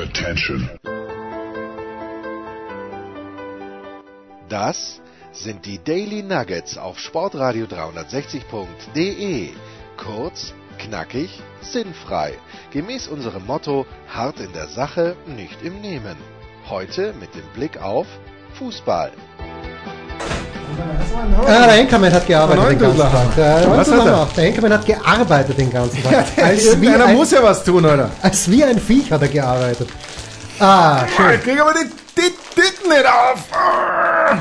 Attention. Das sind die Daily Nuggets auf Sportradio 360.de. Kurz, knackig, sinnfrei. Gemäß unserem Motto: hart in der Sache, nicht im Nehmen. Heute mit dem Blick auf Fußball. Ah, der Enkermann hat gearbeitet den ganzen Tag. Der, Was hat er? Der Enkermann hat gearbeitet den ganzen Tag. Als wie ein, muss ja was tun, oder? als wie ein Viech hat er gearbeitet. Ah, schön. Ich krieg aber die Titten nicht auf. Ah.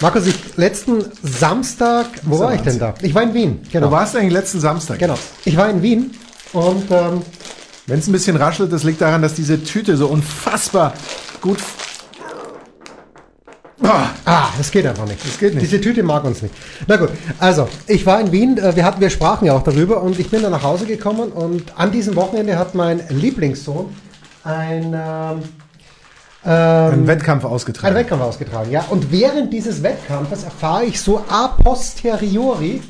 Markus, ich letzten Samstag, wo war der ich denn da? Ich war in Wien, genau. Wo warst du eigentlich letzten Samstag? Genau. Ich war in Wien und ähm, Wenn es ein bisschen raschelt, das liegt daran, dass diese Tüte so unfassbar gut. Ah, Ah, das geht einfach nicht. Das geht nicht. Diese Tüte mag uns nicht. Na gut, also ich war in Wien, äh, wir, hatten, wir sprachen ja auch darüber und ich bin dann nach Hause gekommen und an diesem Wochenende hat mein Lieblingssohn ein, ähm, ein Wettkampf ausgetragen. Wettkampf ausgetragen. Ja, und während dieses Wettkampfes erfahre ich so a posteriori,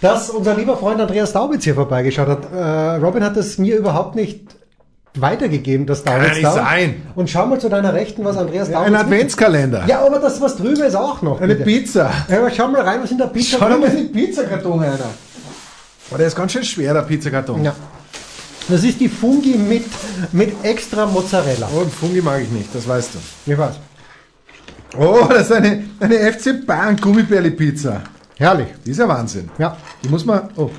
dass unser lieber Freund Andreas Daubitz hier vorbeigeschaut hat. Äh, Robin hat es mir überhaupt nicht weitergegeben, dass Daubitz ja nicht da sein. Und schau mal zu deiner Rechten, was Andreas ein Daubitz mit- Adventskalender. ja, aber das, was drüber ist, auch noch. Eine bitte. Pizza. Ja, aber schau mal rein, was in der Pizza Schau mal drin den Pizzakarton einer. Oh, der ist ganz schön schwer, der Pizzakarton. Ja. Das ist die Fungi mit, mit extra Mozzarella. Und Fungi mag ich nicht, das weißt du. Ich weiß. Oh, das ist eine, eine FC Bayern Gummibärli-Pizza. Herrlich. Die ist ja Wahnsinn. Ja. Die muss man. Oh.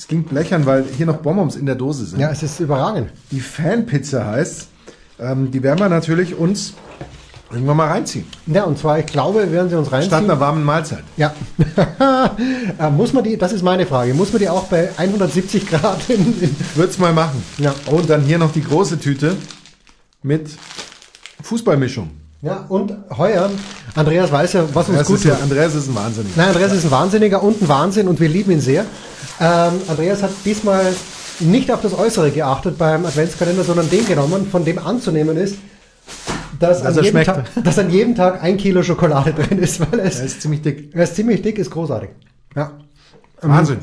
Es klingt blechern, weil hier noch Bonbons in der Dose sind. Ja, es ist überragend. Die Fanpizza heißt, ähm, die werden wir natürlich uns irgendwann mal reinziehen. Ja, und zwar, ich glaube, werden sie uns Statt reinziehen. einer warmen Mahlzeit. Ja. Äh, muss man die, das ist meine Frage, muss man die auch bei 170 Grad in, in Wird's mal machen. Ja. Und dann hier noch die große Tüte mit Fußballmischung. Ja, und heuer, Andreas weiß ja, was uns Das gut ist ja. Andreas ist ein Wahnsinnig. Nein, Andreas ist ein Wahnsinniger und ein Wahnsinn und wir lieben ihn sehr. Ähm, Andreas hat diesmal nicht auf das Äußere geachtet beim Adventskalender, sondern den genommen, von dem anzunehmen ist, dass, Dass an, jedem. Tag, dass an jedem Tag ein Kilo Schokolade drin ist, weil es, Er ist ziemlich dick. er ist ziemlich dick, ist großartig. Ja. Wahnsinn.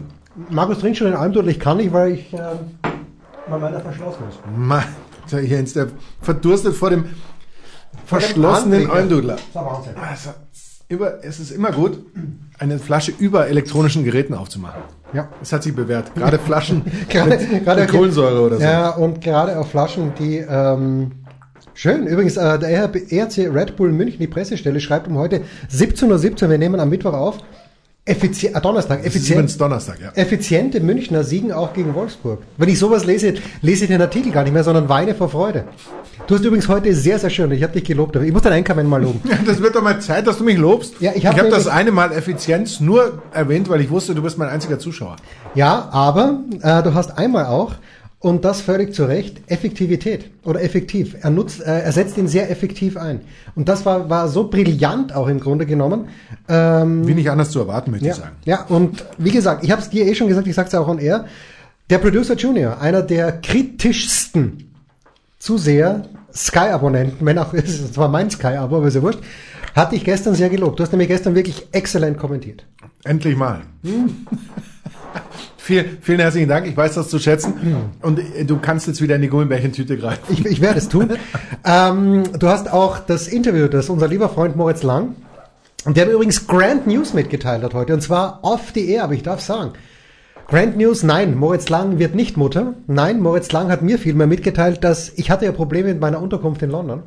Markus trinkt schon den Almdudel, ich kann nicht, weil ich ähm, bei meiner verschlossen ist. Der hier ist der verdurstet vor dem verschlossenen Anblick. Almdudler. Das Wahnsinn. Also, über, es ist immer gut, eine Flasche über elektronischen Geräten aufzumachen. Ja. Das hat sich bewährt. Gerade Flaschen Gerade, mit, gerade mit Kohlensäure oder so. Ja, und gerade auf Flaschen, die ähm, schön. Übrigens, äh, der ERC Red Bull München, die Pressestelle, schreibt um heute 17.17 Uhr, wir nehmen am Mittwoch auf, Effizi äh, Donnerstag, effizient, Donnerstag, ja. effiziente Münchner siegen auch gegen Wolfsburg. Wenn ich sowas lese, lese ich den Artikel gar nicht mehr, sondern weine vor Freude. Du hast übrigens heute sehr, sehr schön, ich habe dich gelobt, aber ich muss den Einkommen mal loben. Ja, Das wird doch mal Zeit, dass du mich lobst. Ja, ich hab habe nämlich- das eine Mal Effizienz nur erwähnt, weil ich wusste, du bist mein einziger Zuschauer. Ja, aber äh, du hast einmal auch, und das völlig zu Recht, Effektivität oder effektiv. Er nutzt, äh, er setzt ihn sehr effektiv ein. Und das war, war so brillant auch im Grunde genommen. Ähm, Wie nicht anders zu erwarten, möchte ja, ich sagen. ja, und wie gesagt, ich habe es dir eh schon gesagt, ich sag's ja auch on air. Der Producer Junior, einer der kritischsten Zuseher, Sky-Abonnenten, wenn auch, es war mein Sky-Abo, aber ist ja wurscht, hatte ich gestern sehr gelobt. Du hast nämlich gestern wirklich exzellent kommentiert. Endlich mal. Vielen, vielen herzlichen Dank. Ich weiß das zu schätzen. Und äh, du kannst jetzt wieder in die Gummibärchentüte greifen. Ich, ich werde es tun. ähm, du hast auch das Interview, das unser lieber Freund Moritz Lang, der mir übrigens Grand News mitgeteilt hat heute, und zwar off the air, aber ich darf sagen. Grand News, nein, Moritz Lang wird nicht Mutter. Nein, Moritz Lang hat mir vielmehr mitgeteilt, dass ich hatte ja Probleme mit meiner Unterkunft in London.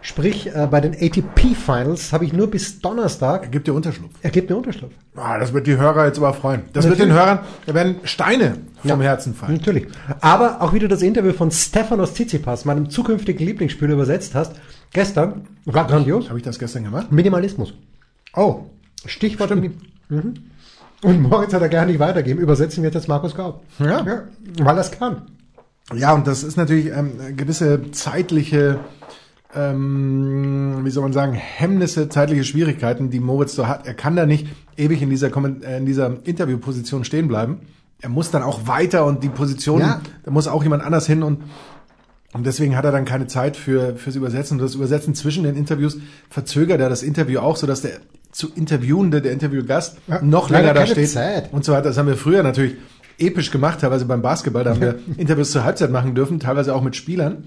Sprich, äh, bei den ATP Finals habe ich nur bis Donnerstag, Gib dir Unterschlupf. er gibt mir Unterschlupf. Ah, das wird die Hörer jetzt aber freuen. Das wird Natürlich. den Hörern, da werden Steine vom Herzen fallen. Natürlich. Aber auch wie du das Interview von Stefanos Tsitsipas, meinem zukünftigen Lieblingsspieler, übersetzt hast, gestern, war grandios. Habe ich das gestern gemacht? Minimalismus. Oh, Stichwort. Mhm. Und Moritz hat er gar nicht weitergeben. Übersetzen wir jetzt Markus Gaub. Ja. Weil er es kann. Ja, und das ist natürlich ähm, gewisse zeitliche, ähm, wie soll man sagen, Hemmnisse, zeitliche Schwierigkeiten, die Moritz so hat. Er kann da nicht ewig in dieser, Komment- äh, in dieser Interviewposition stehen bleiben. Er muss dann auch weiter und die Position, Ja. da muss auch jemand anders hin und und deswegen hat er dann keine Zeit für fürs Übersetzen. Und das Übersetzen zwischen den Interviews verzögert er das Interview auch, sodass der zu Interviewende, der Interviewgast, Ja. noch länger da steht Zeit. und so weiter. Das haben wir früher natürlich episch gemacht, teilweise beim Basketball. Da haben wir Interviews zur Halbzeit machen dürfen, teilweise auch mit Spielern.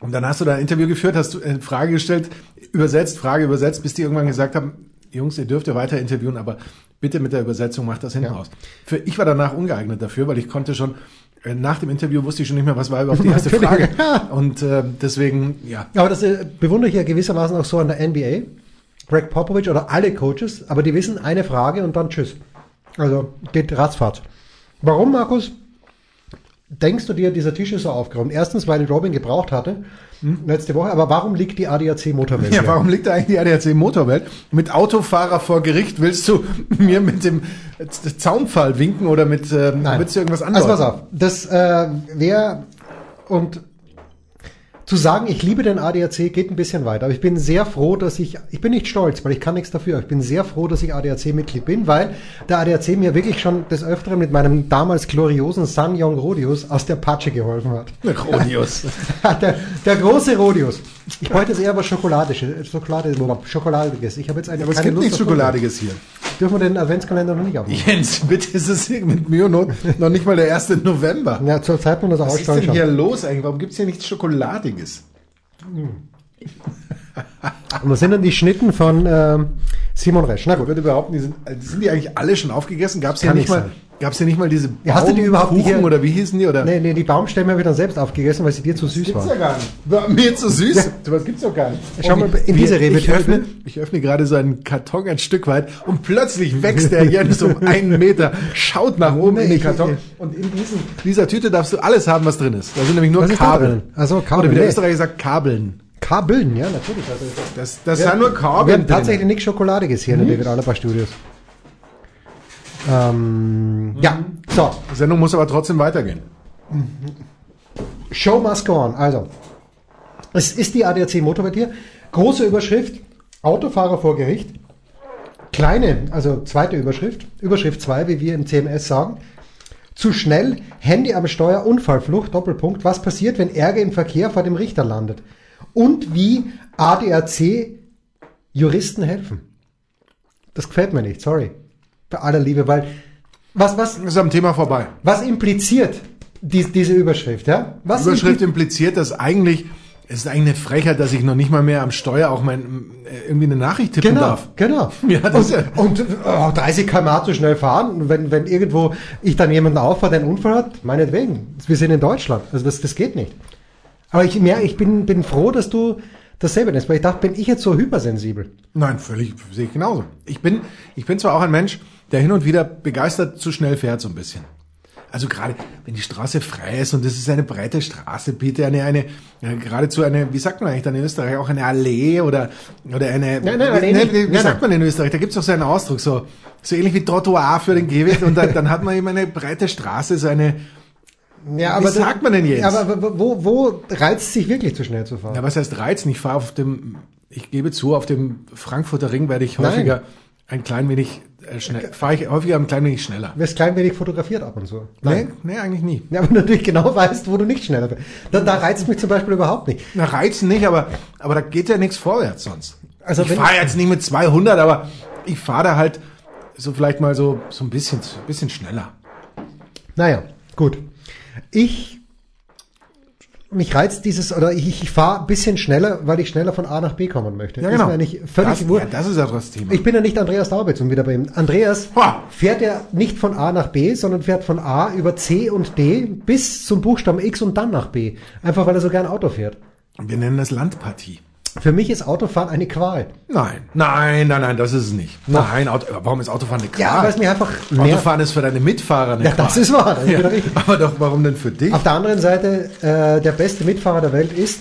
Und dann hast du da ein Interview geführt, hast du eine Frage gestellt, übersetzt, Frage übersetzt, bis die irgendwann gesagt haben, Jungs, ihr dürft ja weiter interviewen, aber bitte mit der Übersetzung macht das hinten Ja. raus. Für, ich war danach ungeeignet dafür, weil ich konnte schon, äh, nach dem Interview wusste ich schon nicht mehr, was war überhaupt die erste Frage. Und äh, deswegen, ja, Aber das äh, bewundere ich ja gewissermaßen auch so an der NBA. Greg Popovich oder alle Coaches, aber die wissen eine Frage und dann tschüss. Also geht ratzfatz. Warum, Markus, denkst du dir, dieser Tisch ist so aufgeräumt? Erstens, weil Robin gebraucht hatte, letzte Woche, aber warum liegt die ADAC Motorwelt Ja, hier? warum liegt da eigentlich die ADAC Motorwelt? Mit Autofahrer vor Gericht willst du mir mit dem Zaunpfahl winken oder mit äh, willst du irgendwas anderes? Also pass auf, das äh, wäre und zu sagen, ich liebe den ADAC geht ein bisschen weiter, aber ich bin sehr froh, dass ich, ich bin nicht stolz, weil ich kann nichts dafür, ich bin sehr froh, dass ich ADAC-Mitglied bin, weil der ADAC mir wirklich schon des Öfteren mit meinem damals gloriosen Sanyong Rodius aus der Patsche geholfen hat. Rodius. der, der große Rodius. Ich wollte jetzt eher was Schokoladisches, Schokolade, Schokoladiges. Ich habe jetzt eine Aber es gibt Lust nichts Schokoladiges hier. Dürfen wir den Adventskalender noch nicht aufmachen? Jens, bitte ist es mit Mühe und Not noch nicht mal der 1. November. Ja, zur Zeit muss das Was ist denn hier los eigentlich? Warum gibt's hier nichts Schokoladiges? Und was sind denn die Schnitten von ähm, Simon Resch? Na Ich gut. würde behaupten, die sind, sind die eigentlich alle schon aufgegessen? Gab's hier Kann nicht nicht mal, sein. Gab's hier nicht mal diese Ja, hast du die überhaupt Baumkuchen hier- oder wie hießen die? Oder? Nee, nee, die Baumstämme habe ich dann selbst aufgegessen, weil sie dir zu süß Gibt's waren. ja gar nicht. War mir zu süß. Das gibt's doch gar nicht. Schau mal, in wie- diese Rewe- ich öffne, ich öffne gerade so einen Karton ein Stück weit und plötzlich wächst der Jens um einen Meter, schaut nach oben Nee, in den ich- Karton und in diesen, dieser Tüte darfst du alles haben, was drin ist. Da sind nämlich nur Was Kabel. Also Oder Kabel. wie der Nee. Österreicher sagt, Kabeln. Kabeln, ja, natürlich. Also, Das, das wir, sind nur wir Kabeln haben tatsächlich nichts Schokoladiges hier in den David Alaba Studios. Ähm, Ja, so. Die Sendung muss aber trotzdem weitergehen. Show must go on. Also, es ist die ADAC Motorwelt hier. Große Überschrift, Autofahrer vor Gericht. Kleine, also zweite Überschrift, Überschrift 2, wie wir im CMS sagen. Zu schnell, Handy am Steuer, Unfallflucht, Doppelpunkt. Was passiert, wenn Ärger im Verkehr vor dem Richter landet? Und wie ADAC Juristen helfen. Das gefällt mir nicht, sorry. Bei aller Liebe, weil was, was, ist am Thema vorbei. was impliziert die, diese Überschrift, ja? Was Überschrift impli- impliziert, dass eigentlich, es ist eigentlich eine Frechheit, dass ich noch nicht mal mehr am Steuer auch mein, äh, irgendwie eine Nachricht tippen Genau, darf. genau. Ja, das und, ja- und oh, 30 km zu schnell fahren, wenn, wenn irgendwo ich dann jemanden auffahre, der einen Unfall hat, meinetwegen. Wir sind in Deutschland. Also das, das geht nicht. Aber ich merke, ich bin, bin froh, dass du dasselbe nennst, weil ich dachte, bin ich jetzt so hypersensibel? Nein, völlig, sehe ich genauso. Ich bin, ich bin zwar auch ein Mensch, der hin und wieder begeistert zu schnell fährt, so ein bisschen. Also gerade, wenn die Straße frei ist und das ist eine breite Straße, bitte eine, eine, ja, geradezu eine, wie sagt man eigentlich dann in Österreich, auch eine Allee oder, oder eine, Nein, nein, wie, Allee nicht. wie, wie Nein, sagt man in Österreich? Da gibt's doch so einen Ausdruck, so, so ähnlich wie Trottoir für den Gehweg und dann, dann hat man eben eine breite Straße, so eine, Ja, Wie sagt man denn jetzt? Aber wo, wo reizt sich wirklich zu schnell zu fahren? Ja, was heißt reizen? Ich fahre auf dem, ich gebe zu, auf dem Frankfurter Ring werde ich Nein. häufiger ein klein wenig äh, schnell, fahre ich häufiger ein klein wenig schneller. Wirst klein wenig fotografiert ab und zu. Nee, nee, eigentlich nie. Ja, aber du natürlich genau weißt, wo du nicht schneller bist. Da, da reizt mich zum Beispiel überhaupt nicht. Na, reizen nicht, aber, aber da geht ja nichts vorwärts sonst. Also ich fahre jetzt nicht mit 200, aber ich fahre da halt so vielleicht mal so, so ein bisschen, ein bisschen schneller. Naja, gut. Ich, mich reizt dieses, oder ich, ich fahre ein bisschen schneller, weil ich schneller von A nach B kommen möchte. Ist mir eigentlich völlig das, ja, das ist ja das Thema. Ich bin ja nicht Andreas Daubitz und wieder bei ihm. Andreas Ha! fährt ja nicht von A nach B, sondern fährt von A über C und D bis zum Buchstaben X und dann nach B. Einfach weil er so gern Auto fährt. Wir nennen das Landpartie. Für mich ist Autofahren eine Qual. Nein, nein, nein, nein, das ist es nicht. Nein, Auto, warum ist Autofahren eine Ja, Qual? weil es mir einfach nervt. Autofahren ist für deine Mitfahrer eine Ja, das ist wahr. Das ist Ja, richtig. aber doch, warum denn für dich? Auf der anderen Seite, äh, der beste Mitfahrer der Welt ist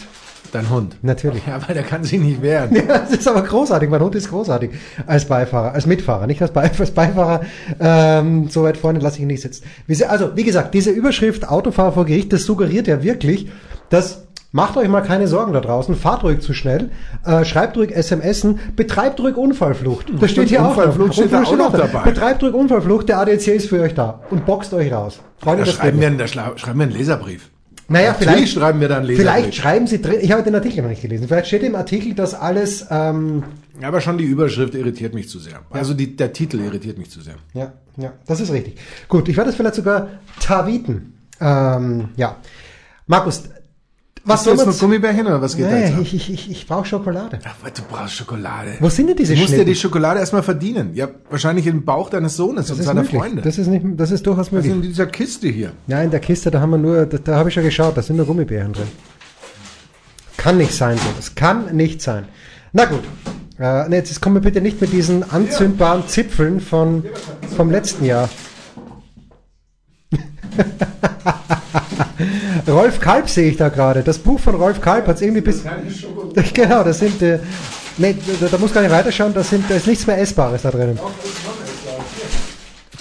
Dein Hund. natürlich. Ja, weil der kann sich nicht wehren. Ja, das ist aber großartig. Mein Hund ist großartig. Als Beifahrer, als Mitfahrer, nicht als, Beif als Beifahrer. Ähm, so weit vorne lasse ich ihn nicht sitzen. Also, wie gesagt, diese Überschrift Autofahrer vor Gericht, das suggeriert ja wirklich, dass Macht euch mal keine Sorgen da draußen, fahrt ruhig zu schnell, äh, schreibt ruhig SMSen, betreibt ruhig Unfallflucht. Das steht hier auch. Unfallflucht steht da auch noch dabei. Betreibt ruhig Unfallflucht, der ADAC ist für euch da und boxt euch raus. Freunde Da schreiben wir, einen- da schreiben wir einen Leserbrief. Naja, Natürlich vielleicht, schreiben wir dann Leser. vielleicht schreiben sie drin, ich habe den Artikel noch nicht gelesen, vielleicht steht im Artikel, dass alles, ähm, Aber schon die Überschrift irritiert mich zu sehr. Also die, der Titel irritiert mich zu sehr. ja, ja, das ist richtig. Gut, ich werde es vielleicht sogar taviten. Ähm, ja. Markus, was soll man... noch Gummibärchen oder was geht da jetzt Nee, ab? ich, ich, ich, ich brauche Schokolade. Ach, du brauchst Schokolade. Wo sind denn diese Du musst dir Schnitten? die Schokolade erstmal verdienen. Ja, wahrscheinlich im Bauch deines Sohnes und Das ist seiner möglich. Freunde. Das ist nicht, das ist durchaus Das möglich. ist in dieser Kiste hier. Ja, in der Kiste, da haben wir nur, da, da habe ich schon geschaut, da sind nur Gummibärchen drin. Kann nicht sein, so. Das kann nicht sein. Na gut. Äh, ne, jetzt kommen wir bitte nicht mit diesen anzündbaren Zipfeln von, vom letzten Jahr. Rolf Kalb sehe ich da gerade. Das Buch von Rolf Kalb hat es irgendwie bis. Genau, das sind. Äh, nee, da, da muss gar nicht weiterschauen, da, sind, da ist nichts mehr Essbares da drinnen.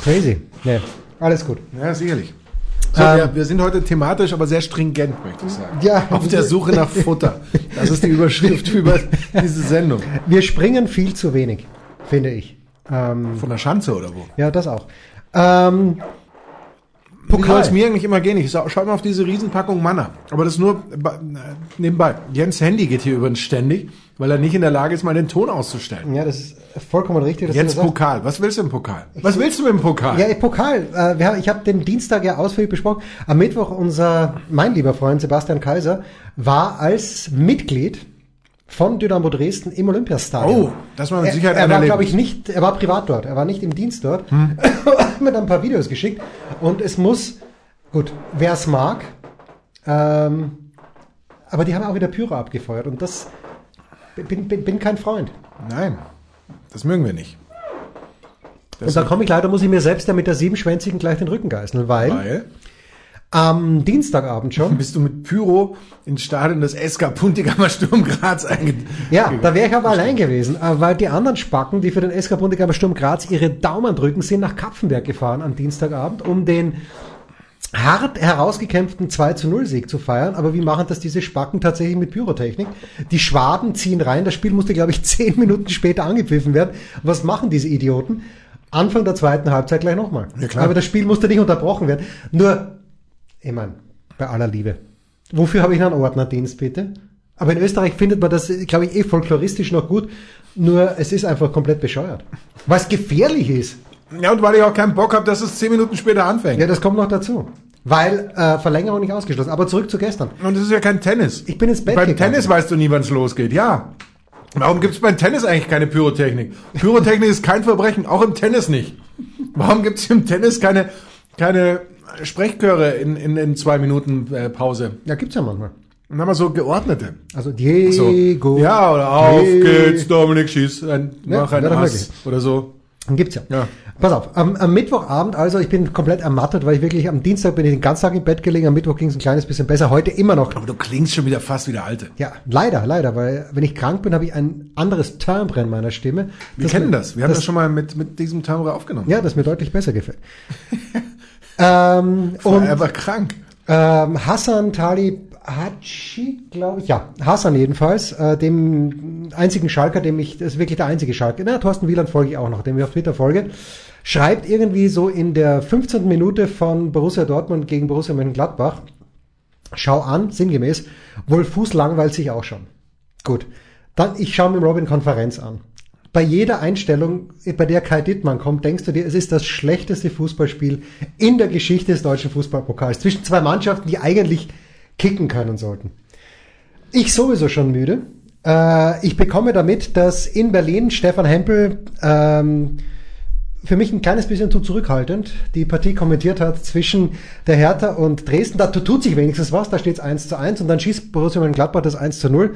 Crazy. Nee, alles gut. Ja, sicherlich. So, Ähm, wir, wir sind heute thematisch, aber sehr stringent, möchte ich sagen. Ja. Auf der Suche nach Futter. Das ist die Überschrift über diese Sendung. Wir springen viel zu wenig, finde ich. Ähm, Von der Schanze oder wo? ja, das auch. Ähm, Wie soll Pokal. mir eigentlich immer gehen? Ich scha- schau mal auf diese Riesenpackung Manna. Aber das nur äh, nebenbei. Jens Handy geht hier übrigens ständig, weil er nicht in der Lage ist, mal den Ton auszustellen. Ja, das ist vollkommen richtig. Jens. Pokal. Was willst du im Pokal? Was willst du mit dem Pokal? Ja, Pokal. Äh, haben, ich habe den Dienstag ja ausführlich besprochen. Am Mittwoch unser, mein lieber Freund Sebastian Kaiser war als Mitglied von Dynamo Dresden im Olympiastadion. Oh, das war mit Er, Sicherheit er ein war, glaube ich, nicht, er war privat dort. Er war nicht im Dienst dort. Hm. Mit ein paar Videos geschickt. Und es muss, gut, wer es mag, ähm, aber die haben auch wieder Pyro abgefeuert. Und das, bin, bin, bin kein Freund. Nein, das mögen wir nicht. Und da komme ich leider, muss ich mir selbst ja mit der siebenschwänzigen gleich den Rücken geißeln, weil Weil am Dienstagabend schon, bist du mit Pyro ins Stadion des SK Puntigammer Sturm Graz eingegangen. ja, da wäre ich aber allein gewesen, äh, weil die anderen Spacken, die für den SK Bundegammer Sturm Graz ihre Daumen drücken, sind nach Kapfenberg gefahren am Dienstagabend, um den hart herausgekämpften 2 zu 0 Sieg zu feiern. Aber wie machen das diese Spacken tatsächlich mit Pyrotechnik? Die Schwaben ziehen rein. Das Spiel musste, glaube ich, zehn Minuten später angepfiffen werden. Was machen diese Idioten? Anfang der zweiten Halbzeit gleich nochmal. Ja, klar. Aber das Spiel musste nicht unterbrochen werden. Nur, ich meine, bei aller Liebe. Wofür habe ich einen Ordnerdienst, bitte? Aber in Österreich findet man das, glaube ich, eh folkloristisch noch gut. Nur es ist einfach komplett bescheuert. Was gefährlich ist. Ja, und weil ich auch keinen Bock habe, dass es zehn Minuten später anfängt. Ja, das kommt noch dazu. Weil äh, Verlängerung nicht ausgeschlossen. Aber zurück zu gestern. Und es ist ja kein Tennis. Ich bin ins Bett Beim gegangen. Tennis weißt du nie, wann es losgeht. Ja. Warum gibt es beim Tennis eigentlich keine Pyrotechnik? Pyrotechnik ist kein Verbrechen, auch im Tennis nicht. Warum gibt es im Tennis keine, keine Sprechchöre in, in, in zwei Minuten äh, Pause? Ja, gibt's ja manchmal. Dann haben wir so geordnete. Also So. Diego. Ja, oder auf Die- geht's, Dominik, schieß, ein, Ja, mach ein Ass oder so. Gibt's ja. Ja. Pass auf, am, am Mittwochabend, also ich bin komplett ermattet, weil ich wirklich am Dienstag bin ich den ganzen Tag im Bett gelegen, am Mittwoch ging es ein kleines bisschen besser, heute immer noch. Aber du klingst schon wieder fast wie der Alte. Ja, leider, leider, weil wenn ich krank bin, habe ich ein anderes Timbre in meiner Stimme. Wir kennen mir- das. Wir haben das, schon mal mit, mit diesem Timbre aufgenommen. Ja, das mir deutlich besser gefällt. ähm, Und er war krank. ähm, Hassan Talib Haji, glaube ich, ja, Hassan jedenfalls, äh, dem einzigen Schalker, dem ich, das ist wirklich der einzige Schalker, na, Thorsten Wieland folge ich auch noch, dem ich auf Twitter folge, schreibt irgendwie so in der 15. Minute von Borussia Dortmund gegen Borussia Mönchengladbach, schau an, sinngemäß, Wolfuß langweilt sich auch schon. Gut, dann, ich schaue mir Robin Konferenz an. Bei jeder Einstellung, bei der Kai Dittmann kommt, denkst du dir, es ist das schlechteste Fußballspiel in der Geschichte des deutschen Fußballpokals. Zwischen zwei Mannschaften, die eigentlich kicken können sollten. Ich sowieso schon müde. Äh, ich bekomme damit, dass in Berlin Stefan Hempel ähm, für mich ein kleines bisschen zu zurückhaltend die Partie kommentiert hat zwischen der Hertha und Dresden. Da tut sich wenigstens was, da steht es 1 zu 1 und dann schießt Borussia Mönchengladbach das 1 zu 0.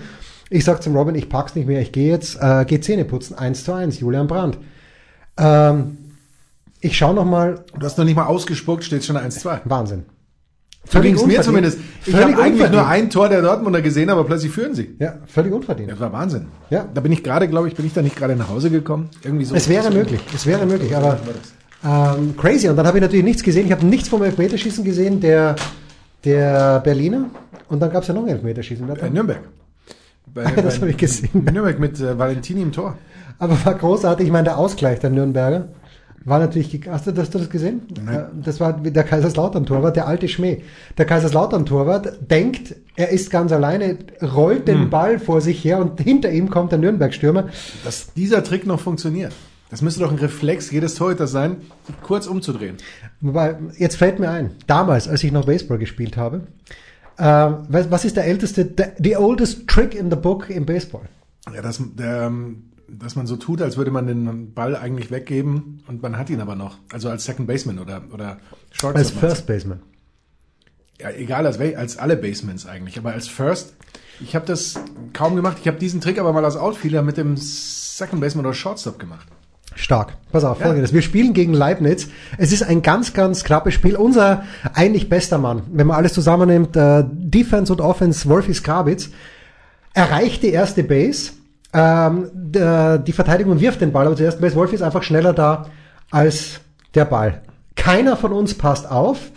Ich sag zum Robin, ich pack's nicht mehr, ich gehe jetzt, äh, geh Zähne putzen, 1 zu 1, Julian Brandt. Ähm, ich schaue noch mal, Du hast noch nicht mal ausgespuckt, steht schon 1-2. Wahnsinn. So mir zumindest. Ich habe eigentlich nur ein Tor der Dortmunder gesehen, aber plötzlich führen sie. Ja, völlig unverdient. Das war Wahnsinn. Ja. Da bin ich gerade, glaube ich, bin ich da nicht gerade nach Hause gekommen. Irgendwie so. Es wäre möglich, es wäre möglich, aber ähm, crazy. Und dann habe ich natürlich nichts gesehen. Ich habe nichts vom Elfmeterschießen gesehen, der, der Berliner. Und dann gab es ja noch ein Elfmeterschießen. Äh, Nürnberg. Bei, das habe ich gesehen. Nürnberg mit äh, Valentini im Tor. Aber war großartig. Ich meine, der Ausgleich der Nürnberger. war natürlich, hast du, hast du das gesehen? Nein. Das war der Kaiserslautern-Torwart, der alte Schmäh. Der Kaiserslautern-Torwart denkt, er ist ganz alleine, rollt den hm. Ball vor sich her und hinter ihm kommt der Nürnberg-Stürmer. Dass dieser Trick noch funktioniert. Das müsste doch ein Reflex jedes Torhüter sein, kurz umzudrehen. Wobei, jetzt fällt mir ein, damals, als ich noch Baseball gespielt habe, äh, was ist der älteste, the oldest trick in the book im Baseball? Ja, das, der, ähm, dass man so tut, als würde man den Ball eigentlich weggeben und man hat ihn aber noch. Also als Second Baseman oder, oder Shortstop. Als First Baseman. Ja, egal als, als alle Basemans eigentlich, aber als First. Ich habe das kaum gemacht. Ich habe diesen Trick aber mal als Outfielder mit dem Second Baseman oder Shortstop gemacht. Stark. Pass auf, folgendes. Ja. Wir spielen gegen Leibniz. Es ist ein ganz, ganz knappes Spiel. Unser eigentlich bester Mann, wenn man alles zusammennimmt, äh, Defense und Offense, Wolfi Skarbitz, erreicht die erste Base ähm, der, die Verteidigung wirft den Ball, aber zuerst Base Wolf ist einfach schneller da als der Ball. Keiner von uns passt auf.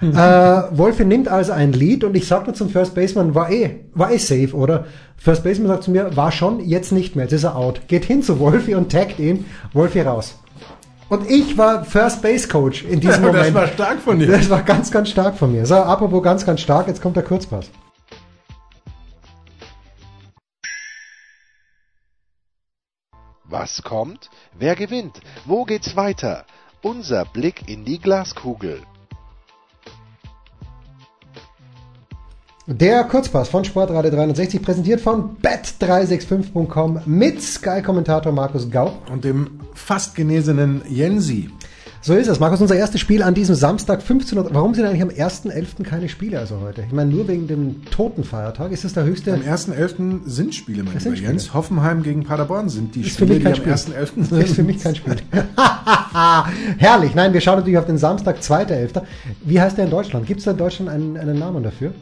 äh, Wolfi nimmt also ein Lead und ich sagte zum First Baseman, war eh, war eh safe, oder? First Baseman sagt zu mir, war schon, jetzt nicht mehr, jetzt ist er out. Geht hin zu Wolfi und taggt ihn, Wolfi raus. Und ich war First Base Coach in diesem Moment. Das war stark von dir. Das war ganz, ganz stark von mir. So, apropos ganz, ganz stark, jetzt kommt der Kurzpass. Was kommt? Wer gewinnt? Wo geht's weiter? Unser Blick in die Glaskugel. Der Kurzpass von Sportradio 360 präsentiert von bet365.com mit Sky-Kommentator Markus Gau und dem fast genesenen Jensi. So ist es. Markus, unser erstes Spiel an diesem Samstag 15 Uhr. Warum sind eigentlich am 1.11. keine Spiele also heute? Ich meine, nur wegen dem Totenfeiertag. Ist das der höchste? Am 1.11. sind Spiele, mein lieber Jens. Hoffenheim gegen Paderborn sind die ist Spiele, die am 1.11. sind. Das ist für mich kein Spiel. Herrlich. Nein, wir schauen natürlich auf den Samstag, 2.11. Wie heißt der in Deutschland? Gibt es da in Deutschland einen, einen Namen dafür?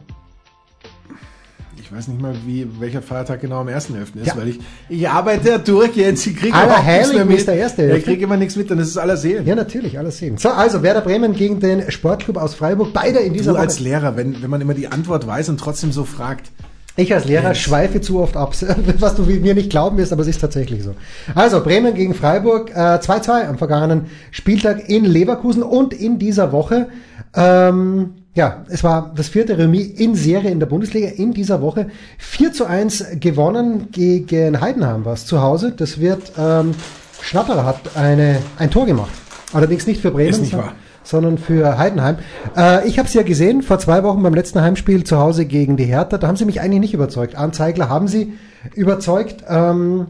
Ich weiß nicht mal, wie, welcher Feiertag genau am 1.11. ist, ja. weil ich, ich arbeite ja durch jetzt, ich kriege aller Heiligen ist der erste. Ja, ich kriege immer nichts mit, dann ist es aller Seelen. Ja, natürlich, alles sehen. So, also Werder Bremen gegen den Sportclub aus Freiburg, beide in dieser du Woche. als Lehrer, wenn, wenn man immer die Antwort weiß und trotzdem so fragt. Ich als Lehrer yes. schweife zu oft ab, was du mir nicht glauben wirst, aber es ist tatsächlich so. Also Bremen gegen Freiburg, 2-2 äh, am vergangenen Spieltag in Leverkusen und in dieser Woche. Ähm, ja, es war das vierte Remis in Serie in der Bundesliga in dieser Woche. 4 zu 1 gewonnen gegen Heidenheim war es zu Hause. Das wird, ähm, Schnatterer hat eine, ein Tor gemacht. Allerdings nicht für Bremen, nicht sondern für Heidenheim. Äh, ich habe es ja gesehen vor zwei Wochen beim letzten Heimspiel zu Hause gegen die Hertha. Da haben sie mich eigentlich nicht überzeugt. Anzeigler haben sie überzeugt. Ähm,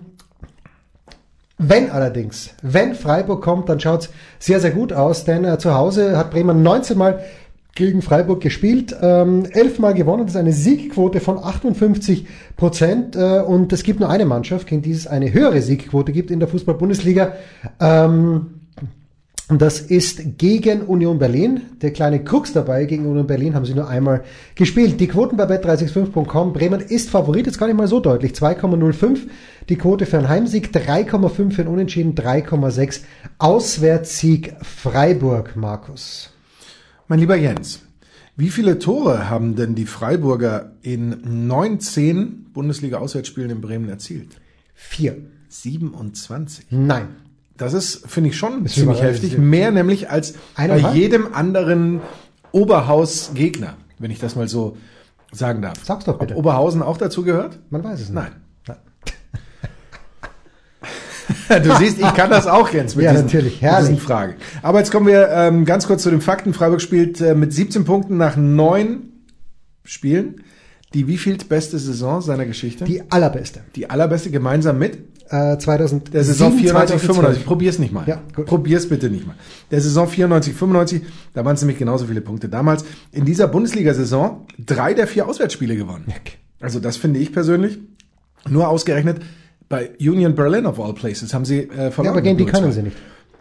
wenn allerdings, wenn Freiburg kommt, dann schaut's sehr, sehr gut aus, denn äh, zu Hause hat Bremen 19 Mal gegen Freiburg gespielt, ähm, elfmal gewonnen, das ist eine Siegquote von 58 Prozent äh, und es gibt nur eine Mannschaft, gegen die es eine höhere Siegquote gibt in der Fußball-Bundesliga. Ähm, das ist gegen Union Berlin. Der kleine Krux dabei, gegen Union Berlin haben sie nur einmal gespielt. Die Quoten bei bet365.com. Bremen ist Favorit, jetzt gar nicht mal so deutlich. 2,05 die Quote für einen Heimsieg, 3,5 für einen Unentschieden, 3,6 Auswärtssieg Freiburg, Markus. Mein lieber Jens, wie viele Tore haben denn die Freiburger in 19 Bundesliga-Auswärtsspielen in Bremen erzielt? Vier. 27? Nein. Das ist, finde ich, schon ist ziemlich heftig. Mehr nämlich als bei jedem anderen Oberhaus-Gegner, wenn ich das mal so sagen darf. Sag's doch bitte. Ob Oberhausen auch dazu gehört? Man weiß es nicht. Nein. du siehst, ich kann das auch, Jens, mit, ja, diesen, natürlich. Herrlich. diesen Fragen. Aber jetzt kommen wir ähm, ganz kurz zu den Fakten. Freiburg spielt äh, mit 17 Punkten nach neun Spielen. Die wievielt beste Saison seiner Geschichte? Die allerbeste. Die allerbeste gemeinsam mit? Äh, 2000 der Saison 94, 95. Probier's nicht mal. Ja, gut. Probier's bitte nicht mal. Der Saison 94, 95, da waren es nämlich genauso viele Punkte. Damals in dieser Bundesliga-Saison drei der vier Auswärtsspiele gewonnen. Also das finde ich persönlich nur ausgerechnet bei Union Berlin of all places haben sie äh, verloren. Ja, aber gegen die können sie nicht.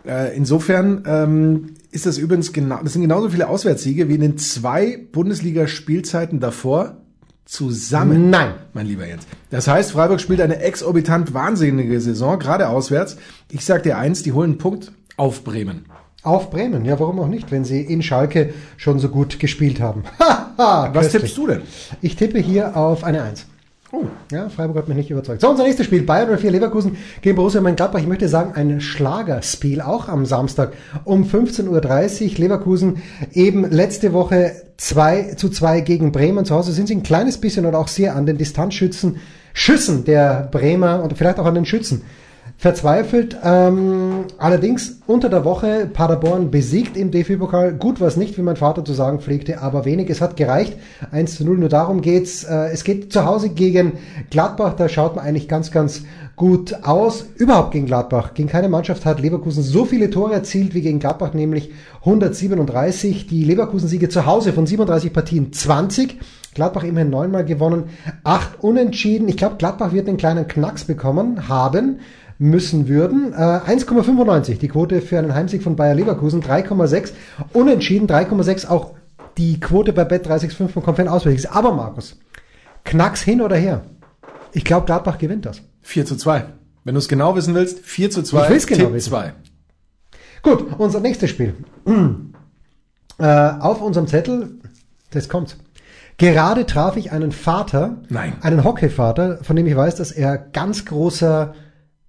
Äh, insofern ähm, ist das übrigens genau, das sind genauso viele Auswärtssiege wie in den zwei Bundesliga-Spielzeiten davor zusammen. Nein. Mein lieber Jens. Das heißt, Freiburg spielt eine exorbitant wahnsinnige Saison, gerade auswärts. Ich sag dir eins, die holen einen Punkt auf Bremen. Auf Bremen, ja, warum auch nicht, wenn sie in Schalke schon so gut gespielt haben. Was tippst du denn? Ich tippe hier auf eine Eins. Oh. Ja, Freiburg hat mich nicht überzeugt. So, unser nächstes Spiel. Bayern 04 Leverkusen gegen Borussia Mönchengladbach. Ich möchte sagen, ein Schlagerspiel auch am Samstag um 15.30 Uhr. Leverkusen eben letzte Woche 2 zu 2 gegen Bremen. Zu Hause sind sie ein kleines bisschen oder auch sehr an den Distanzschützen, Schüssen der Bremer und vielleicht auch an den Schützen verzweifelt. Ähm, allerdings unter der Woche Paderborn besiegt im DFB-Pokal. Gut war es nicht, wie mein Vater zu sagen pflegte, aber wenig. Es hat gereicht. 1 zu 0, nur darum geht's. Äh, es geht zu Hause gegen Gladbach. Da schaut man eigentlich ganz, ganz gut aus. Überhaupt gegen Gladbach. Gegen keine Mannschaft hat Leverkusen so viele Tore erzielt wie gegen Gladbach, nämlich 137. Die Leverkusen-Siege zu Hause von 37 Partien 20. Gladbach immerhin neunmal gewonnen, acht unentschieden. Ich glaube, Gladbach wird einen kleinen Knacks bekommen haben müssen würden. Äh, 1,95 die Quote für einen Heimsieg von Bayer Leverkusen, 3,6 unentschieden, 3,6 auch die Quote bei Bet365 von Confan auswärtig. Aber Markus, Knacks hin oder her? Ich glaube, Gladbach gewinnt das. 4 zu 2. Wenn du es genau wissen willst, 4 zu 2. Ich will es genau wissen. 2. Gut, unser nächstes Spiel. Äh, auf unserem Zettel, das kommt. Gerade traf ich einen Vater, Nein. einen Hockeyvater, von dem ich weiß, dass er ganz großer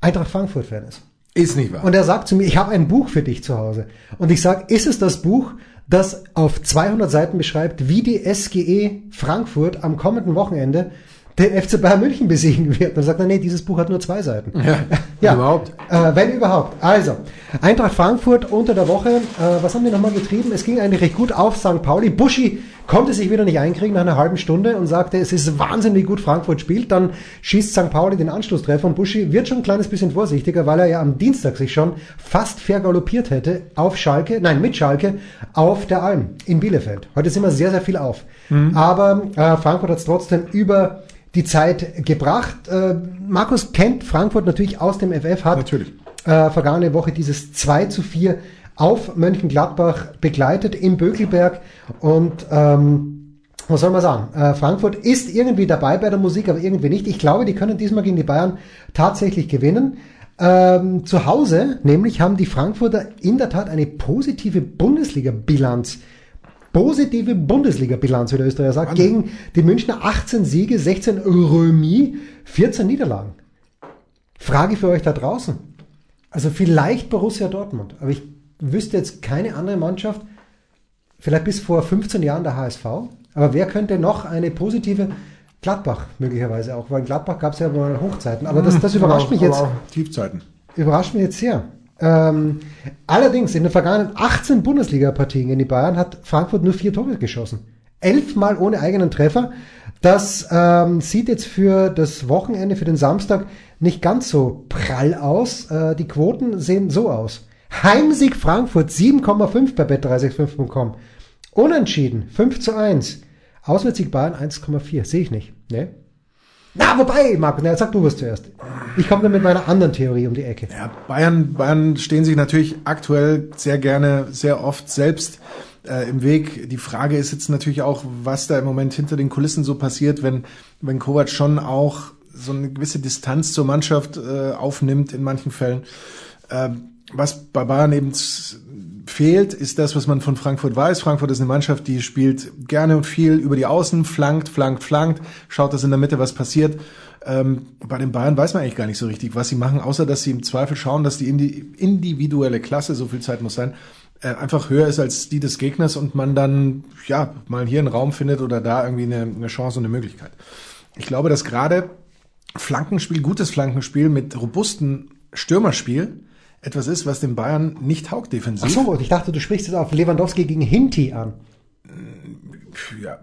Eintracht Frankfurt-Fan ist. Ist nicht wahr. Und er sagt zu mir, ich habe ein Buch für dich zu Hause. Und ich sage, ist es das Buch, das auf 200 Seiten beschreibt, wie die SGE Frankfurt am kommenden Wochenende den FC Bayern München besiegen wird. Dann sagt er, nee, dieses Buch hat nur zwei Seiten. Ja, ja. überhaupt. Äh, wenn überhaupt. Also, Eintracht Frankfurt unter der Woche, äh, was haben die nochmal getrieben? Es ging eigentlich recht gut auf St. Pauli. Buschi konnte sich wieder nicht einkriegen nach einer halben Stunde und sagte, es ist Wahnsinn, wie gut Frankfurt spielt. Dann schießt St. Pauli den Anschlusstreffer und Buschi wird schon ein kleines bisschen vorsichtiger, weil er ja am Dienstag sich schon fast vergaloppiert hätte auf Schalke, nein, mit Schalke, auf der Alm in Bielefeld. Heute sind wir sehr, sehr viel auf. Mhm. Aber äh, Frankfurt hat es trotzdem über die Zeit gebracht. Äh, Markus kennt Frankfurt natürlich aus dem FF, hat natürlich. Äh, vergangene Woche dieses 2 zu 4 auf Mönchengladbach begleitet im Bökelberg und ähm, was soll man sagen? Äh, Frankfurt ist irgendwie dabei bei der Musik, aber irgendwie nicht. Ich glaube, die können diesmal gegen die Bayern tatsächlich gewinnen. Ähm, zu Hause, nämlich haben die Frankfurter in der Tat eine positive Bundesliga-Bilanz positive Bundesliga-Bilanz, wie der Österreicher sagt, Wahnsinn. gegen die Münchner 18 Siege, 16 Remis, 14 Niederlagen. Frage für euch da draußen. Also vielleicht Borussia Dortmund, aber ich wüsste jetzt keine andere Mannschaft, vielleicht bis vor 15 Jahren der HSV, aber wer könnte noch eine positive Gladbach möglicherweise auch, weil in Gladbach gab es ja mal Hochzeiten, aber das, das überrascht aber, mich jetzt. Tiefzeiten. Überrascht mich jetzt sehr. Ähm, allerdings in den vergangenen 18 Bundesliga-Partien in die Bayern hat Frankfurt nur vier Tore geschossen. Elfmal ohne eigenen Treffer. Das ähm, sieht jetzt für das Wochenende, für den Samstag nicht ganz so prall aus. Äh, die Quoten sehen so aus. Heimsieg Frankfurt 7,5 bei bet365.com. Unentschieden 5 zu 1. Auswärtssieg Bayern 1,4. Sehe ich nicht. Ne? Na, wobei, Marco, na, sag du was zuerst. Ich komme dann mit meiner anderen Theorie um die Ecke. Ja, Bayern, Bayern stehen sich natürlich aktuell sehr gerne, sehr oft selbst äh, im Weg. Die Frage ist jetzt natürlich auch, was da im Moment hinter den Kulissen so passiert, wenn, wenn Kovac schon auch so eine gewisse Distanz zur Mannschaft äh, aufnimmt in manchen Fällen. Äh, was bei Bayern eben fehlt, ist das, was man von Frankfurt weiß. Frankfurt ist eine Mannschaft, die spielt gerne und viel über die Außen, flankt, flankt, flankt, schaut, dass in der Mitte was passiert. Ähm, bei den Bayern weiß man eigentlich gar nicht so richtig, was sie machen, außer dass sie im Zweifel schauen, dass die individuelle Klasse, so viel Zeit muss sein, äh, einfach höher ist als die des Gegners und man dann ja mal hier einen Raum findet oder da irgendwie eine, eine Chance und eine Möglichkeit. Ich glaube, dass gerade Flankenspiel, gutes Flankenspiel mit robusten Stürmerspiel etwas ist, was den Bayern nicht taugt defensiv. Ach so, ich dachte, du sprichst jetzt auf Lewandowski gegen Hinti an. Ja,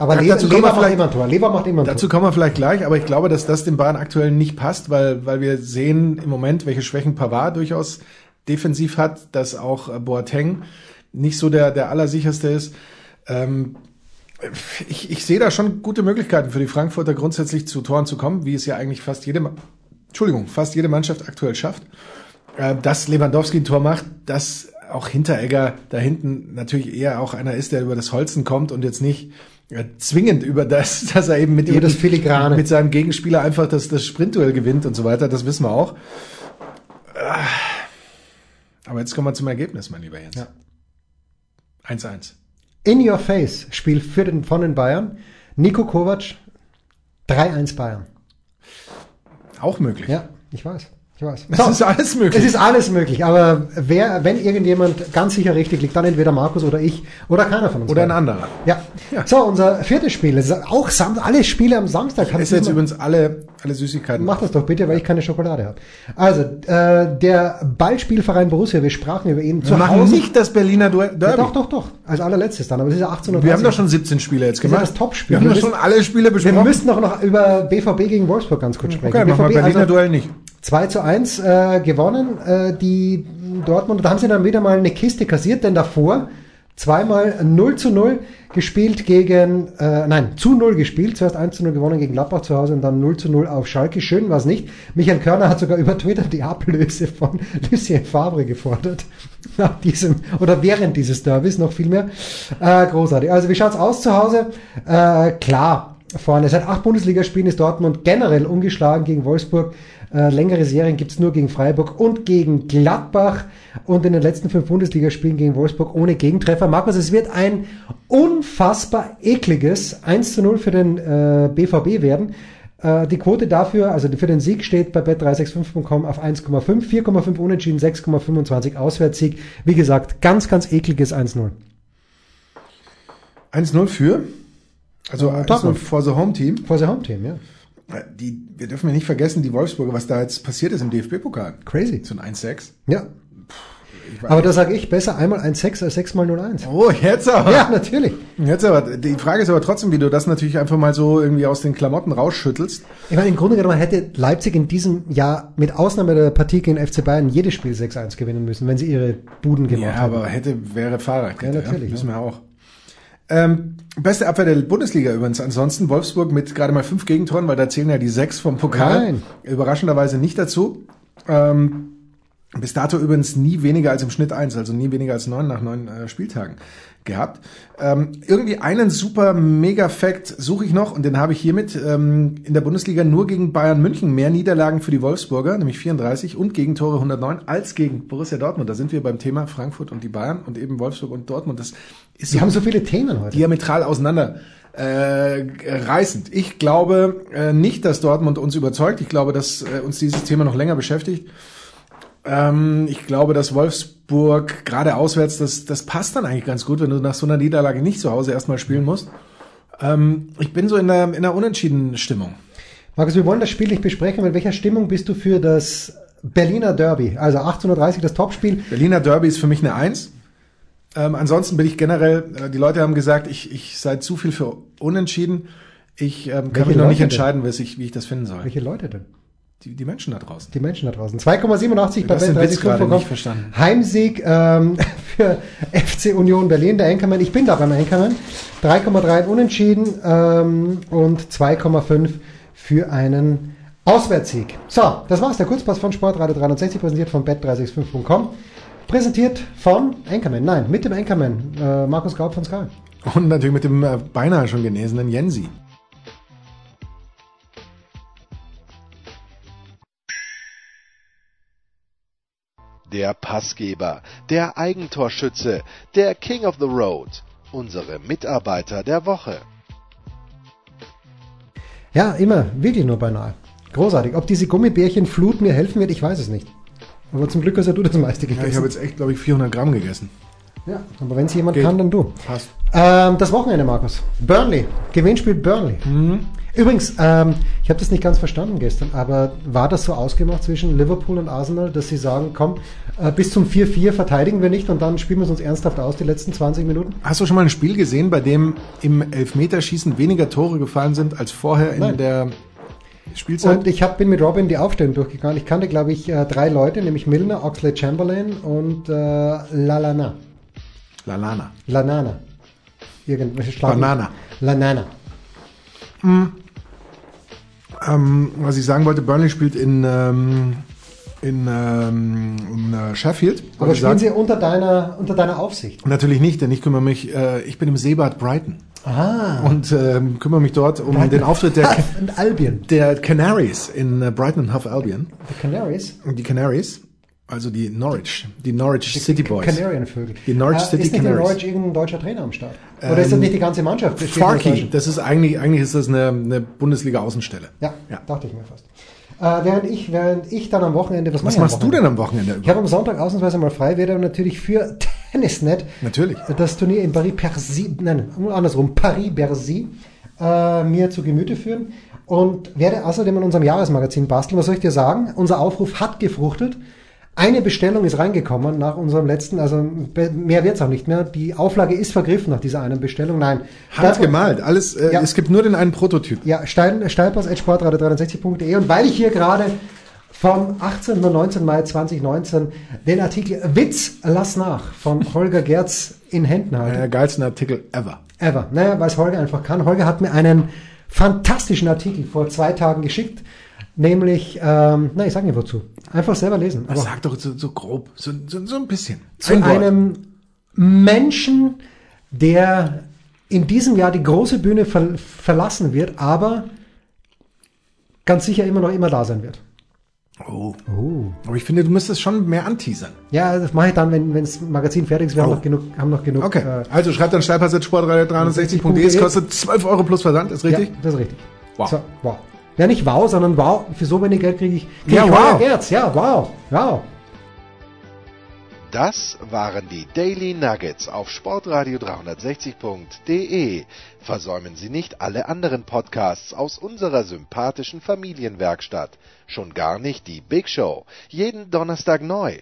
aber Lever, dazu Lever macht immer ein Tor. Lever macht immer ein Dazu Tor. kommen wir vielleicht gleich, aber ich glaube, dass das den Bayern aktuell nicht passt, weil, weil wir sehen im Moment, welche Schwächen Pavard durchaus defensiv hat, dass auch äh, Boateng nicht so der, der allersicherste ist. Ähm, ich, ich sehe da schon gute Möglichkeiten für die Frankfurter grundsätzlich zu Toren zu kommen, wie es ja eigentlich fast jede, Entschuldigung, fast jede Mannschaft aktuell schafft. Äh, dass Lewandowski ein Tor macht, dass auch Hinteregger da hinten natürlich eher auch einer ist, der über das Holzen kommt und jetzt nicht äh, zwingend über das, dass er eben mit, über das Filigrane. mit seinem Gegenspieler einfach das, das Sprintduell gewinnt und so weiter, das wissen wir auch. Äh, aber jetzt kommen wir zum Ergebnis, mein lieber Jens. 1-1. Ja. In Your Face Spiel für den, von den Bayern. Nico Kovac 3-1 Bayern. Auch möglich. Ja, ich weiß. Ich weiß. Das ist alles möglich. Es ist alles möglich, aber wer, wenn irgendjemand ganz sicher richtig liegt, dann entweder Markus oder ich oder keiner von uns. Oder ein beiden. anderer. Ja. Ja. So, unser viertes Spiel. Es ist auch Sam alle Spiele am Samstag. Esse du jetzt übrigens alle, alle Süßigkeiten. Mach das doch bitte, weil ich keine Schokolade habe. Also, äh, der Ballspielverein Borussia, wir sprachen über ihn Wir machen nicht das Berliner Duell- Ja, Derby. doch, doch, doch. Als allerletztes dann, aber es ist ja 1830. Wir haben doch schon 17 Spiele jetzt Das ist gemacht. das Topspiel. Wir haben Wir doch schon alle Spiele Wir besprochen. müssen doch noch über BVB gegen Wolfsburg ganz kurz sprechen. okay, machen wir BVB Berliner also Duell nicht. 2 zu 1 äh, gewonnen, äh, die Dortmund, da haben sie dann wieder mal eine Kiste kassiert, denn davor zweimal 0 zu 0 gespielt gegen, äh, nein, zu 0 gespielt, zuerst 1 zu 0 gewonnen gegen Gladbach zu Hause und dann 0 zu 0 auf Schalke. Schön war es nicht. Michael Körner hat sogar über Twitter die Ablöse von Lucien Favre gefordert. Nach diesem, oder während dieses Derbys noch viel mehr. Äh, großartig. Also wie schaut's aus zu Hause? Äh, klar, vorne. Seit acht Bundesligaspielen ist Dortmund generell ungeschlagen gegen Wolfsburg. Äh, längere Serien gibt's nur gegen Freiburg und gegen Gladbach. Und in den letzten fünf Bundesligaspielen gegen Wolfsburg ohne Gegentreffer. Markus, es wird ein unfassbar ekliges 1 zu 0 für den äh, BVB werden. Äh, die Quote dafür, also für den Sieg steht bei bet365.com auf 1,5, 4,5 Unentschieden, 6,25 Auswärtssieg. Wie gesagt, ganz, ganz ekliges 1-0. 1-0 für. Also 1-0 Dortmund. for the Home Team. Vor the Home Team, ja. Die, wir dürfen ja nicht vergessen, die Wolfsburger, was da jetzt passiert ist im DFB-Pokal. Crazy. So ein 1-6. Ja. Aber da sage ich besser einmal 1-6 als 6 mal 0-1. Oh, jetzt aber. Ja, natürlich. Jetzt aber. Die Frage ist aber trotzdem, wie du das natürlich einfach mal so irgendwie aus den Klamotten rausschüttelst. Ich meine, im Grunde genommen hätte Leipzig in diesem Jahr mit Ausnahme der Partie gegen FC Bayern jedes Spiel 6-1 gewinnen müssen, wenn sie ihre Buden gemacht Ja, haben. aber hätte, wäre Fahrradkette. Ja, natürlich, Wissen ja. wir auch. Ähm, beste Abwehr der Bundesliga übrigens. Ansonsten Wolfsburg mit gerade mal fünf Gegentoren, weil da zählen ja die sechs vom Pokal. Nein. Überraschenderweise nicht dazu. Ähm, bis dato übrigens nie weniger als im Schnitt eins, also nie weniger als neun nach neun äh, Spieltagen gehabt. Ähm, irgendwie einen super Mega-Fact suche ich noch und den habe ich hiermit ähm, in der Bundesliga nur gegen Bayern München mehr Niederlagen für die Wolfsburger, nämlich 34 und Gegentore 109 als gegen Borussia Dortmund. Da sind wir beim Thema Frankfurt und die Bayern und eben Wolfsburg und Dortmund. Das ist Sie so haben so viele Themen heute. diametral auseinander äh, reißend. Ich glaube äh, nicht, dass Dortmund uns überzeugt. Ich glaube, dass äh, uns dieses Thema noch länger beschäftigt. Ähm, ich glaube, dass Wolfsburg gerade auswärts, das, das passt dann eigentlich ganz gut, wenn du nach so einer Niederlage nicht zu Hause erstmal spielen musst. Ähm, ich bin so in der, in einer unentschiedenen Stimmung. Markus, wir wollen das Spiel nicht besprechen. Mit welcher Stimmung bist du für das Berliner Derby? Also 1830 das Topspiel. Berliner Derby ist für mich eine Eins. Ähm, ansonsten bin ich generell, äh, die Leute haben gesagt, ich, ich sei zu viel für unentschieden. Ich ähm, kann Welche mich noch nicht Leute entscheiden, wie ich, wie ich das finden soll. Welche Leute denn? Die, die Menschen da draußen. Die Menschen da draußen. 2,87 bei hast den Witz gerade Bet365.com. nicht verstanden. Heimsieg ähm, für FC Union Berlin, der Anchorman. Ich bin da beim Anchorman. 3,3 Unentschieden ähm, und 2,5 für einen Auswärtssieg. So, das war's. Der Kurzpass von Sportradio 360, präsentiert von bet365.com. Präsentiert von Anchorman. Nein, mit dem Anchorman. Äh, Markus Gaub von Sky. Und natürlich mit dem äh, beinahe schon genesenen Jensi. Der Passgeber, der Eigentorschütze, der King of the Road, unsere Mitarbeiter der Woche. Ja, immer. Wirklich nur beinahe. Großartig. Ob diese Gummibärchenflut mir helfen wird, ich weiß es nicht. Aber zum Glück hast ja du das meiste Ja, ich gegessen. habe jetzt echt, glaube ich, 400 Gramm gegessen. Ja, aber wenn es jemand Geht. kann, dann du. Passt. Ähm, das Wochenende, Markus. Burnley. Gewinnspiel Burnley. Mhm. Übrigens, ähm, ich habe das nicht ganz verstanden gestern, aber war das so ausgemacht zwischen Liverpool und Arsenal, dass sie sagen, komm, äh, bis zum 4-4 verteidigen wir nicht und dann spielen wir es uns ernsthaft aus, die letzten 20 Minuten? Hast du schon mal ein Spiel gesehen, bei dem im Elfmeterschießen weniger Tore gefallen sind als vorher in Nein. der Spielzeit? Und ich hab, bin mit Robin die Aufstellung durchgegangen. Ich kannte, glaube ich, äh, drei Leute, nämlich Milner, Oxley Chamberlain und äh, Lalana. Lalana. Lanana. Irgendwelche Schlagen. Banana. Lanana. Ähm, was ich sagen wollte, Burnley spielt in, ähm, in, ähm, in äh, Sheffield. Aber spielen sie unter deiner, unter deiner Aufsicht? Natürlich nicht, denn ich kümmere mich, äh, ich bin im Seebad Brighton Ah. und ähm, kümmere mich dort um den Auftritt der, der Canaries in äh, Brighton and Hove Albion. The Canaries. Die Canaries. Also die Norwich, die Norwich City Boys. Kanarienvögel. Die Norwich Äh, City ist nicht in Canaries. Norwich irgendein deutscher Trainer am Start? Oder ist das nicht die ganze Mannschaft? Deutsch? das ist eigentlich, eigentlich ist das eine, eine Bundesliga-Außenstelle. Ja, Ja. dachte ich mir fast. Äh, während, ich, während ich dann am Wochenende, was, Was machst am du Wochenende? denn am Wochenende? Ich habe am Sonntag ausnahmsweise mal frei, werde aber natürlich für Tennisnet Natürlich. das Turnier in Paris-Bercy, nein, andersrum, Paris-Bercy, äh, mir zu Gemüte führen und werde außerdem in unserem Jahresmagazin basteln. Was soll ich dir sagen? Unser Aufruf hat gefruchtet. Eine Bestellung ist reingekommen nach unserem letzten, also mehr wird's auch nicht mehr. Die Auflage ist vergriffen nach dieser einen Bestellung. Nein. Handgemalt, alles, äh, Ja. es gibt nur den einen Prototyp. Ja, Stein, steilpass.sportradio360.de und weil ich hier gerade vom 18. und 19. Mai 2019 den Artikel Witz, lass nach von Holger Gerz in Händen halte. Der geilste Artikel ever. Ever. Naja, weil es Holger einfach kann. Holger hat mir einen fantastischen Artikel vor zwei Tagen geschickt, nämlich, ähm, na, ich sage nicht wozu. Einfach selber lesen. Aber Sag doch so, so grob, so, so, so ein bisschen. zu Ein Wort. einem Menschen, der in diesem Jahr die große Bühne ver verlassen wird, aber ganz sicher immer noch immer da sein wird. Oh. Aber ich finde, du müsstest schon mehr anteasern. Ja, das mache ich dann, wenn das Magazin fertig ist. Wir haben Oh. noch genug, haben noch genug. Okay, äh, also schreibt dann steilpass.sportradio360.de. Es kostet 12 Euro plus Versand, ist richtig? Ja, das ist richtig. Wow. So, wow. Ja, nicht wow, sondern wow. Für so wenig Geld kriege ich, krieg Ja, ich wow. Gerz. Ja, wow. Wow. Das waren die Daily Nuggets auf Sportradio 360.de. Versäumen Sie nicht alle anderen Podcasts aus unserer sympathischen Familienwerkstatt. Schon gar nicht die Big Show. Jeden Donnerstag neu.